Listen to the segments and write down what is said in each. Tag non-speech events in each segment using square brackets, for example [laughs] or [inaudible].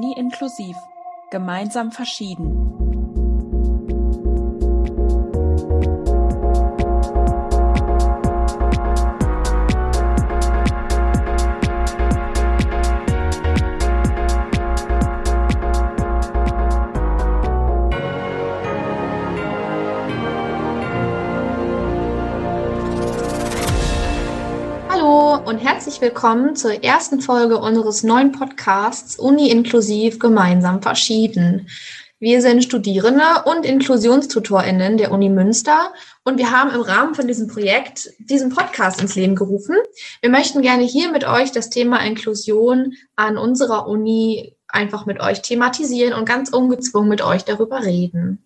Uni inklusiv. Gemeinsam verschieden. Und herzlich willkommen zur ersten Folge unseres neuen Podcasts Uni inklusiv gemeinsam verschieden. Wir sind Studierende und Inklusionstutorinnen der Uni Münster und wir haben im Rahmen von diesem Projekt diesen Podcast ins Leben gerufen. Wir möchten gerne hier mit euch das Thema Inklusion an unserer Uni einfach mit euch thematisieren und ganz ungezwungen mit euch darüber reden.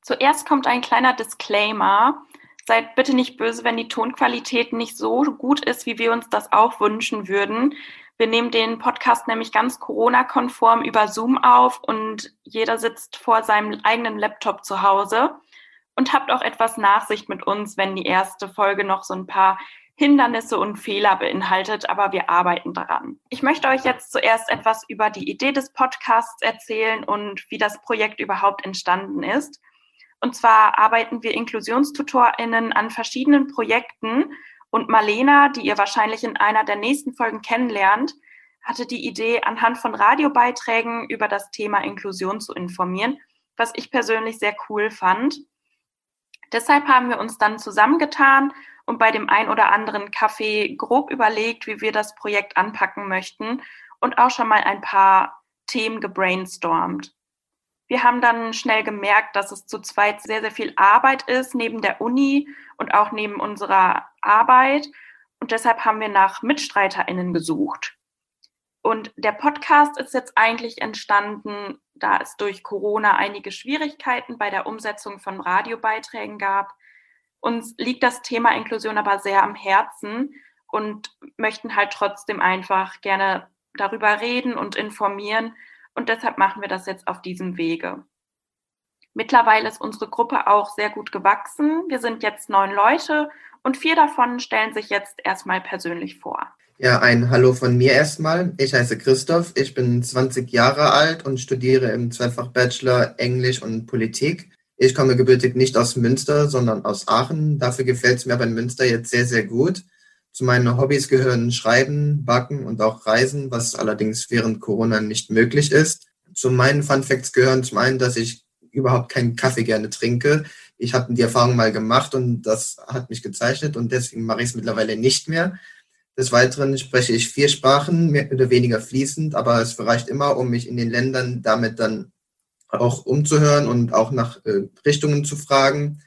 Zuerst kommt ein kleiner Disclaimer. Seid bitte nicht böse, wenn die Tonqualität nicht so gut ist, wie wir uns das auch wünschen würden. Wir nehmen den Podcast nämlich ganz Corona-konform über Zoom auf und jeder sitzt vor seinem eigenen Laptop zu Hause und habt auch etwas Nachsicht mit uns, wenn die erste Folge noch so ein paar Hindernisse und Fehler beinhaltet, aber wir arbeiten daran. Ich möchte euch jetzt zuerst etwas über die Idee des Podcasts erzählen und wie das Projekt überhaupt entstanden ist. Und zwar arbeiten wir InklusionstutorInnen an verschiedenen Projekten und Marlena, die ihr wahrscheinlich in einer der nächsten Folgen kennenlernt, hatte die Idee, anhand von Radiobeiträgen über das Thema Inklusion zu informieren, was ich persönlich sehr cool fand. Deshalb haben wir uns dann zusammengetan und bei dem ein oder anderen Kaffee grob überlegt, wie wir das Projekt anpacken möchten und auch schon mal ein paar Themen gebrainstormt. Wir haben dann schnell gemerkt, dass es zu zweit sehr, sehr viel Arbeit ist, neben der Uni und auch neben unserer Arbeit. Und deshalb haben wir nach MitstreiterInnen gesucht. Und der Podcast ist jetzt eigentlich entstanden, da es durch Corona einige Schwierigkeiten bei der Umsetzung von Radiobeiträgen gab. Uns liegt das Thema Inklusion aber sehr am Herzen und möchten halt trotzdem einfach gerne darüber reden und informieren und deshalb machen wir das jetzt auf diesem Wege. Mittlerweile ist unsere Gruppe auch sehr gut gewachsen. Wir sind jetzt neun Leute und vier davon stellen sich jetzt erstmal persönlich vor. Ja, ein Hallo von mir erstmal. Ich heiße Christoph, ich bin 20 Jahre alt und studiere im Zweifach Bachelor Englisch und Politik. Ich komme gebürtig nicht aus Münster, sondern aus Aachen. Dafür gefällt es mir aber in Münster jetzt sehr, sehr gut. Zu meinen Hobbys gehören Schreiben, Backen und auch Reisen, was allerdings während Corona nicht möglich ist. Zu meinen Fun Facts gehören zum einen, dass ich überhaupt keinen Kaffee gerne trinke. Ich habe die Erfahrung mal gemacht und das hat mich gezeichnet und deswegen mache ich es mittlerweile nicht mehr. Des Weiteren spreche ich vier Sprachen, mehr oder weniger fließend, aber es reicht immer, um mich in den Ländern damit dann auch umzuhören und auch nach äh, Richtungen zu fragen.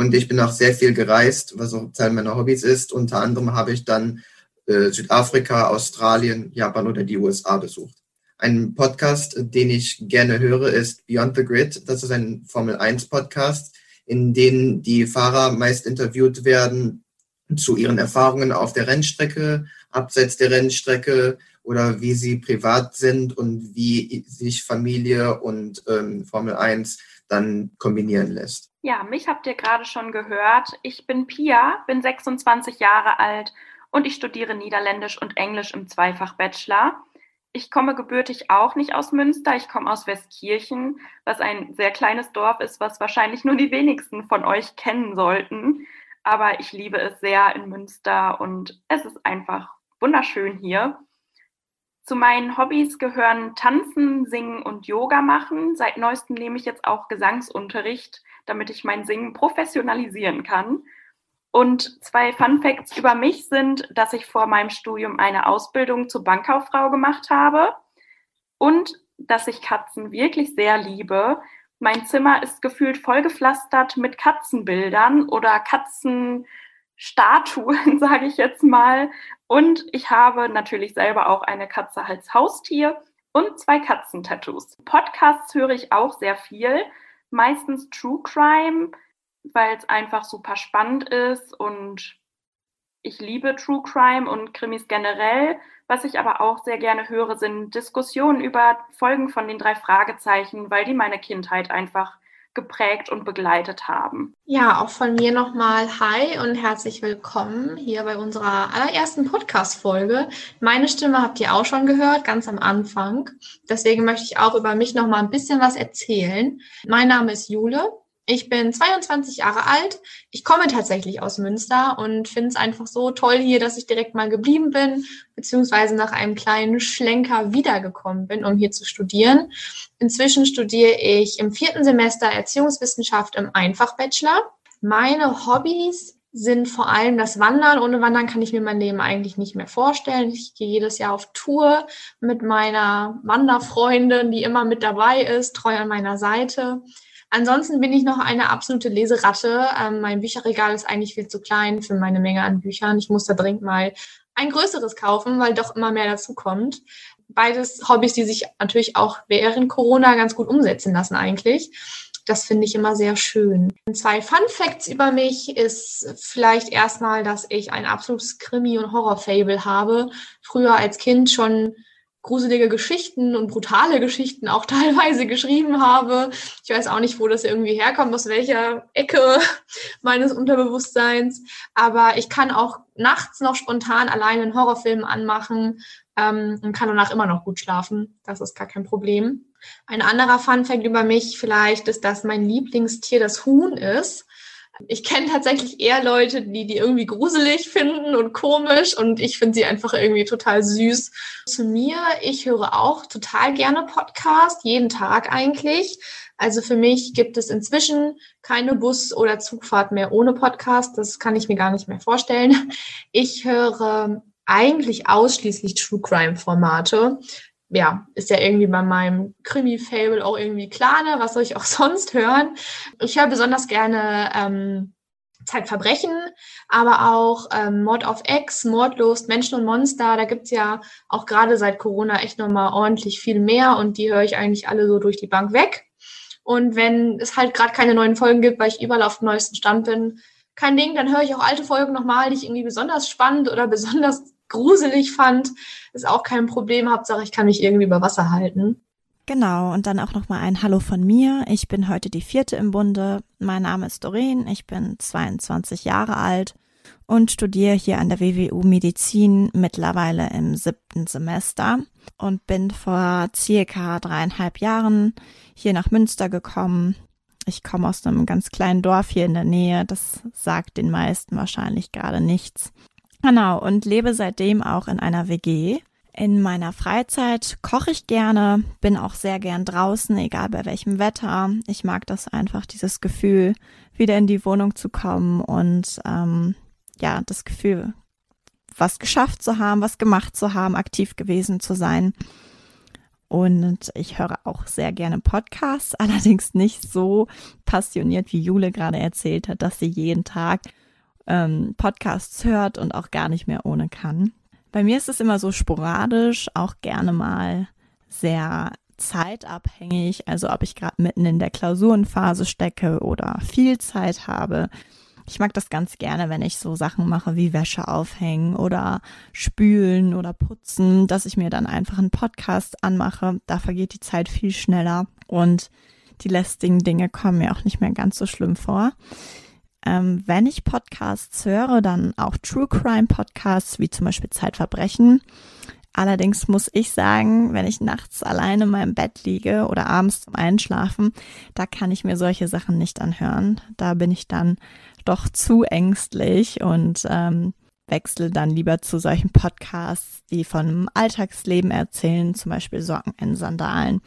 Und ich bin auch sehr viel gereist, was auch Teil meiner Hobbys ist. Unter anderem habe ich dann äh, Südafrika, Australien, Japan oder die USA besucht. Ein Podcast, den ich gerne höre, ist Beyond the Grid. Das ist ein Formel 1 Podcast, in dem die Fahrer meist interviewt werden zu ihren Erfahrungen auf der Rennstrecke, abseits der Rennstrecke oder wie sie privat sind und wie sich Familie und ähm, Formel 1 dann kombinieren lässt. Ja, mich habt ihr gerade schon gehört. Ich bin Pia, bin 26 Jahre alt und ich studiere Niederländisch und Englisch im Zweifach-Bachelor. Ich komme gebürtig auch nicht aus Münster, ich komme aus Westkirchen, was ein sehr kleines Dorf ist, was wahrscheinlich nur die wenigsten von euch kennen sollten. Aber ich liebe es sehr in Münster und es ist einfach wunderschön hier. Zu meinen Hobbys gehören Tanzen, Singen und Yoga machen. Seit neuestem nehme ich jetzt auch Gesangsunterricht, damit ich mein Singen professionalisieren kann. Und zwei Fun Facts über mich sind, dass ich vor meinem Studium eine Ausbildung zur Bankkauffrau gemacht habe und dass ich Katzen wirklich sehr liebe. Mein Zimmer ist gefühlt vollgepflastert mit Katzenbildern oder Katzen Statuen, [laughs] sage ich jetzt mal. Und ich habe natürlich selber auch eine Katze als Haustier und zwei Katzentattoos. Podcasts höre ich auch sehr viel, meistens True Crime, weil es einfach super spannend ist und ich liebe True Crime und Krimis generell. Was ich aber auch sehr gerne höre, sind Diskussionen über Folgen von den drei Fragezeichen, weil die meine Kindheit einfach geprägt und begleitet haben. Ja, auch von mir nochmal Hi und herzlich willkommen hier bei unserer allerersten Podcast-Folge. Meine Stimme habt ihr auch schon gehört, ganz am Anfang. Deswegen möchte ich auch über mich nochmal ein bisschen was erzählen. Mein Name ist Jule. Ich bin 22 Jahre alt. Ich komme tatsächlich aus Münster und finde es einfach so toll hier, dass ich direkt mal geblieben bin, beziehungsweise nach einem kleinen Schlenker wiedergekommen bin, um hier zu studieren. Inzwischen studiere ich im vierten Semester Erziehungswissenschaft im Einfach-Bachelor. Meine Hobbys sind vor allem das Wandern. Ohne Wandern kann ich mir mein Leben eigentlich nicht mehr vorstellen. Ich gehe jedes Jahr auf Tour mit meiner Wanderfreundin, die immer mit dabei ist, treu an meiner Seite. Ansonsten bin ich noch eine absolute Leseratte. Ähm, mein Bücherregal ist eigentlich viel zu klein für meine Menge an Büchern. Ich muss da dringend mal ein größeres kaufen, weil doch immer mehr dazu kommt. Beides Hobbys, die sich natürlich auch während Corona ganz gut umsetzen lassen eigentlich. Das finde ich immer sehr schön. Zwei Fun Facts über mich ist vielleicht erstmal, dass ich ein absolutes Krimi- und Horror-Fable habe. Früher als Kind schon gruselige Geschichten und brutale Geschichten auch [laughs] teilweise geschrieben habe. Ich weiß auch nicht, wo das irgendwie herkommt, aus welcher Ecke [laughs] meines Unterbewusstseins. Aber ich kann auch nachts noch spontan alleine einen Horrorfilm anmachen ähm, und kann danach immer noch gut schlafen. Das ist gar kein Problem. Ein anderer Funfact über mich vielleicht ist, dass mein Lieblingstier das Huhn ist. Ich kenne tatsächlich eher Leute, die die irgendwie gruselig finden und komisch und ich finde sie einfach irgendwie total süß. Zu mir, ich höre auch total gerne Podcast, jeden Tag eigentlich. Also für mich gibt es inzwischen keine Bus- oder Zugfahrt mehr ohne Podcast. Das kann ich mir gar nicht mehr vorstellen. Ich höre eigentlich ausschließlich True Crime Formate ja, ist ja irgendwie bei meinem Krimi-Fable auch irgendwie klar, ne? Was soll ich auch [laughs] sonst hören? Ich höre besonders gerne ähm, Zeitverbrechen, aber auch ähm, Mord auf Ex, Mordlust, Menschen und Monster. Da gibt's ja auch gerade seit Corona echt nochmal ordentlich viel mehr und die höre ich eigentlich alle so durch die Bank weg. Und wenn es halt gerade keine neuen Folgen gibt, weil ich überall auf dem neuesten Stand bin, kein Ding, dann höre ich auch alte Folgen nochmal, die ich irgendwie besonders spannend oder [laughs] besonders gruselig fand, ist auch kein Problem. Hauptsache, ich kann mich irgendwie über Wasser halten. Genau, und dann auch nochmal ein Hallo von mir. Ich bin heute die vierte im Bunde. Mein Name ist Doreen, ich bin 22 Jahre alt und studiere hier an der WWU Medizin mittlerweile im siebten Semester und bin vor circa dreieinhalb Jahren hier nach Münster gekommen. Ich komme aus einem ganz kleinen Dorf hier in der Nähe. Das sagt den meisten wahrscheinlich gerade nichts. Genau, und lebe seitdem auch in einer WG. In meiner Freizeit koche ich gerne, bin auch sehr gern draußen, egal bei welchem Wetter. Ich mag das einfach, dieses Gefühl, wieder in die Wohnung zu kommen und ähm, ja, das Gefühl, was geschafft zu haben, was gemacht zu haben, aktiv gewesen zu sein. Und ich höre auch sehr gerne Podcasts, [laughs] allerdings nicht so passioniert, wie Jule gerade erzählt hat, dass sie jeden Tag ähm, Podcasts hört und auch gar nicht mehr ohne kann. Bei mir ist es immer so sporadisch, auch gerne mal sehr zeitabhängig, also ob ich gerade mitten in der Klausurenphase stecke oder viel Zeit habe. Ich mag das ganz gerne, wenn ich so Sachen mache wie Wäsche aufhängen oder spülen oder putzen, dass ich mir dann einfach einen Podcast anmache. Da vergeht die Zeit viel schneller und die lästigen Dinge kommen mir auch nicht mehr ganz so schlimm vor. Ähm, wenn ich Podcasts höre, dann auch True Crime Podcasts, wie zum Beispiel Zeitverbrechen. Allerdings muss ich sagen, wenn ich nachts alleine in meinem Bett liege oder abends zum Einschlafen, da kann ich mir solche Sachen nicht anhören. Da bin ich dann doch zu ängstlich und ähm, wechsle dann lieber zu solchen Podcasts, die von einem Alltagsleben erzählen, zum Beispiel Socken in Sandalen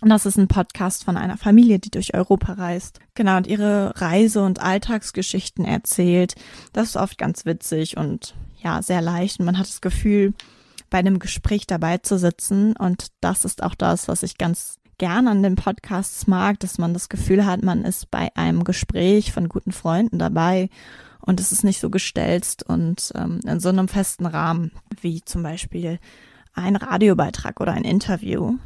und das ist ein Podcast von einer Familie, die durch Europa reist. Genau, und ihre Reise- und Alltagsgeschichten erzählt. Das ist oft ganz witzig und ja, sehr leicht. Und man hat das Gefühl, bei einem Gespräch dabei zu sitzen. Und das ist auch das, was ich ganz gern an den Podcasts mag, dass man das Gefühl hat, man ist bei einem Gespräch von guten Freunden dabei und es ist nicht so gestelzt und ähm, in so einem festen Rahmen wie zum Beispiel ein Radiobeitrag oder ein Interview.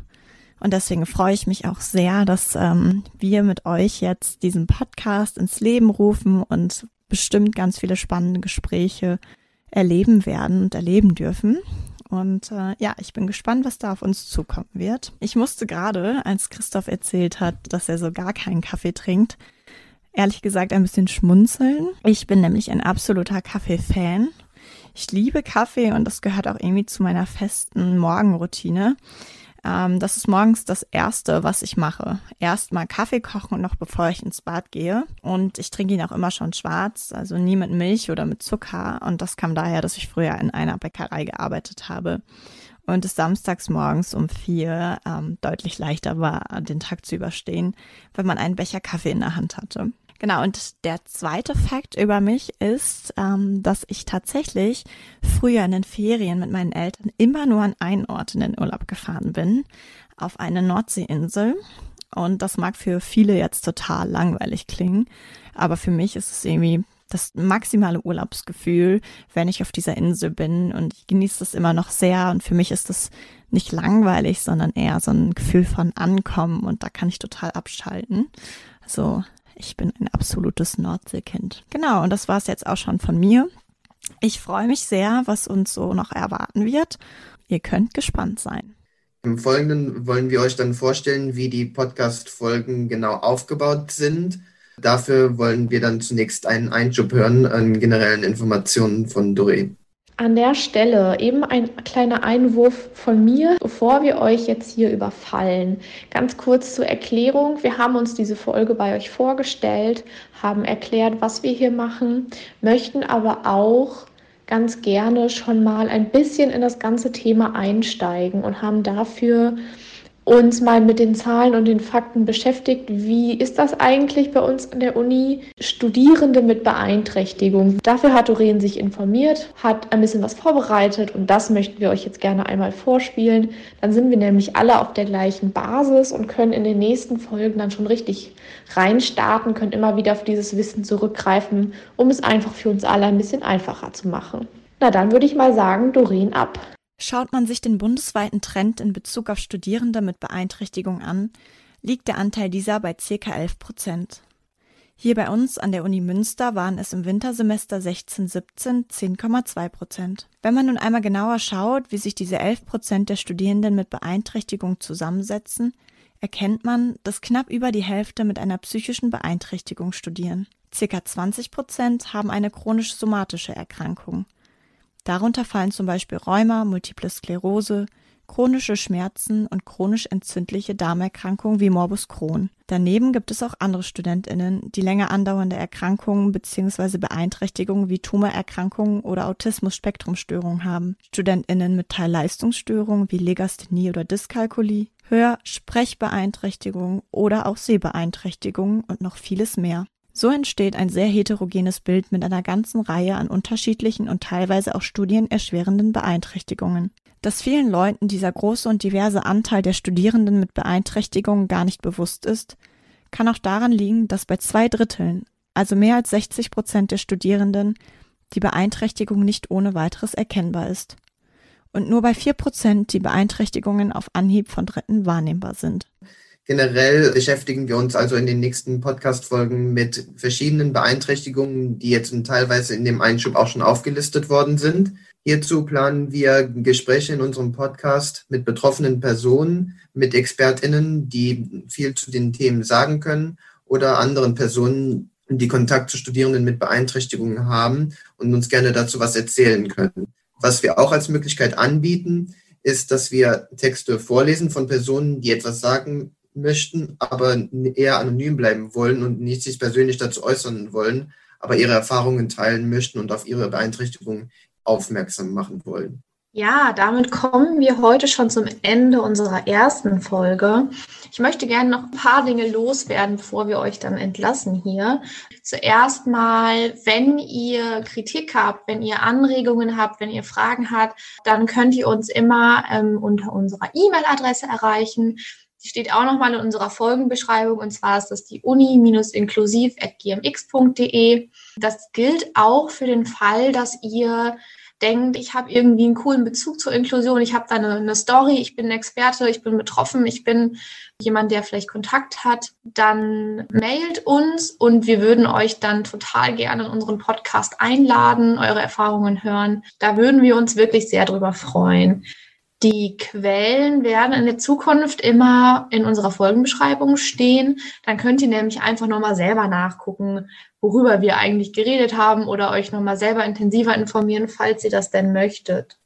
Und deswegen freue ich mich auch sehr, dass ähm, wir mit euch jetzt diesen Podcast ins Leben rufen und bestimmt ganz viele spannende Gespräche erleben werden und erleben dürfen. Und äh, ja, ich bin gespannt, was da auf uns zukommen wird. Ich musste gerade, als Christoph erzählt hat, dass er so gar keinen Kaffee trinkt, ehrlich gesagt ein bisschen schmunzeln. Ich bin nämlich ein absoluter Kaffee-Fan. Ich liebe Kaffee und das gehört auch irgendwie zu meiner festen Morgenroutine. Ähm, das ist morgens das Erste, was ich mache. Erstmal Kaffee kochen, noch bevor ich ins Bad gehe. Und ich trinke ihn auch immer schon schwarz, also nie mit Milch oder mit Zucker. Und das kam daher, dass ich früher in einer Bäckerei gearbeitet habe und es samstags morgens um vier ähm, deutlich leichter war, den Tag zu überstehen, wenn man einen Becher Kaffee in der Hand hatte. Genau, und der zweite Fakt über mich ist, ähm, dass ich tatsächlich früher in den Ferien mit meinen Eltern immer nur an einen Ort in den Urlaub gefahren bin, auf eine Nordseeinsel. Und das mag für viele jetzt total langweilig klingen, aber für mich ist es irgendwie das maximale Urlaubsgefühl, wenn ich auf dieser Insel bin und ich genieße das immer noch sehr und für mich ist das nicht langweilig, sondern eher so ein Gefühl von Ankommen und da kann ich total abschalten. Also ich bin ein absolutes Nordseekind. Genau, und das war es jetzt auch schon von mir. Ich freue mich sehr, was uns so noch erwarten wird. Ihr könnt gespannt sein. Im Folgenden wollen wir euch dann vorstellen, wie die Podcast-Folgen genau aufgebaut sind. Dafür wollen wir dann zunächst einen Einschub hören an generellen Informationen von Doreen. An der Stelle eben ein kleiner Einwurf von mir, bevor wir euch jetzt hier überfallen. Ganz kurz zur Erklärung. Wir haben uns diese Folge bei euch vorgestellt, haben erklärt, was wir hier machen, möchten aber auch ganz gerne schon mal ein bisschen in das ganze Thema einsteigen und haben dafür uns mal mit den Zahlen und den Fakten beschäftigt. Wie ist das eigentlich bei uns an der Uni? Studierende mit Beeinträchtigung. Dafür hat Doreen sich informiert, hat ein bisschen was vorbereitet und das möchten wir euch jetzt gerne einmal vorspielen. Dann sind wir nämlich alle auf der gleichen Basis und können in den nächsten Folgen dann schon richtig reinstarten, können immer wieder auf dieses Wissen zurückgreifen, um es einfach für uns alle ein bisschen einfacher zu machen. Na dann würde ich mal sagen, Doreen ab. Schaut man sich den bundesweiten Trend in Bezug auf Studierende mit Beeinträchtigung an, liegt der Anteil dieser bei ca. 11 Prozent. Hier bei uns an der Uni Münster waren es im Wintersemester 16-17 10,2 Prozent. Wenn man nun einmal genauer schaut, wie sich diese 11 Prozent der Studierenden mit Beeinträchtigung zusammensetzen, erkennt man, dass knapp über die Hälfte mit einer psychischen Beeinträchtigung studieren. Circa 20 Prozent haben eine chronisch-somatische Erkrankung. Darunter fallen zum Beispiel Rheuma, Multiple Sklerose, chronische Schmerzen und chronisch entzündliche Darmerkrankungen wie Morbus Crohn. Daneben gibt es auch andere StudentInnen, die länger andauernde Erkrankungen bzw. Beeinträchtigungen wie Tumorerkrankungen oder Autismus-Spektrumstörungen haben. StudentInnen mit Teilleistungsstörungen wie Legasthenie oder Dyskalkulie, Hör-, Sprechbeeinträchtigungen oder auch Sehbeeinträchtigungen und noch vieles mehr. So entsteht ein sehr heterogenes Bild mit einer ganzen Reihe an unterschiedlichen und teilweise auch studienerschwerenden Beeinträchtigungen. Dass vielen Leuten dieser große und diverse Anteil der Studierenden mit Beeinträchtigungen gar nicht bewusst ist, kann auch daran liegen, dass bei zwei Dritteln, also mehr als 60 Prozent der Studierenden, die Beeinträchtigung nicht ohne weiteres erkennbar ist. Und nur bei vier Prozent die Beeinträchtigungen auf Anhieb von Dritten wahrnehmbar sind. Generell beschäftigen wir uns also in den nächsten Podcast-Folgen mit verschiedenen Beeinträchtigungen, die jetzt teilweise in dem Einschub auch schon aufgelistet worden sind. Hierzu planen wir Gespräche in unserem Podcast mit betroffenen Personen, mit ExpertInnen, die viel zu den Themen sagen können oder anderen Personen, die Kontakt zu Studierenden mit Beeinträchtigungen haben und uns gerne dazu was erzählen können. Was wir auch als Möglichkeit anbieten, ist, dass wir Texte vorlesen von Personen, die etwas sagen möchten, aber eher anonym bleiben wollen und nicht sich persönlich dazu äußern wollen, aber ihre Erfahrungen teilen möchten und auf ihre Beeinträchtigung aufmerksam machen wollen. Ja, damit kommen wir heute schon zum Ende unserer ersten Folge. Ich möchte gerne noch ein paar Dinge loswerden, bevor wir euch dann entlassen hier. Zuerst mal, wenn ihr Kritik habt, wenn ihr Anregungen habt, wenn ihr Fragen habt, dann könnt ihr uns immer ähm, unter unserer E-Mail-Adresse erreichen. Die steht auch nochmal in unserer Folgenbeschreibung und zwar ist das die uni-inklusiv.gmx.de. Das gilt auch für den Fall, dass ihr denkt, ich habe irgendwie einen coolen Bezug zur Inklusion, ich habe da eine, eine, Story, ich bin ein Experte, ich bin betroffen, ich bin jemand, der vielleicht Kontakt hat, dann mailt uns und wir würden euch dann total gerne in unseren Podcast einladen, eure Erfahrungen hören. Da würden wir uns wirklich sehr drüber freuen. Die Quellen werden in der Zukunft immer in unserer Folgenbeschreibung stehen. Dann könnt ihr nämlich einfach nochmal selber nachgucken, worüber wir eigentlich geredet haben oder euch nochmal selber intensiver informieren, falls ihr das denn möchtet.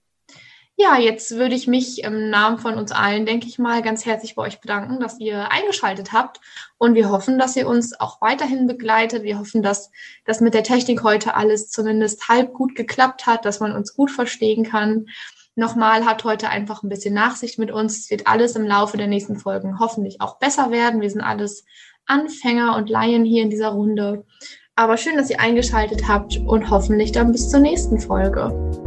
Ja, jetzt würde ich mich im Namen von uns allen, denke ich mal, ganz herzlich bei euch bedanken, dass ihr eingeschaltet habt. Und wir hoffen, dass ihr uns auch weiterhin begleitet. Wir hoffen, dass das mit der Technik heute alles zumindest halb gut geklappt hat, dass man uns gut verstehen kann nochmal, habt heute einfach ein bisschen Nachsicht mit uns. Es wird alles im Laufe der nächsten Folgen hoffentlich auch besser werden. Wir sind alles Anfänger und Laien hier in dieser Runde. Aber schön, dass ihr eingeschaltet habt und hoffentlich dann bis zur nächsten Folge.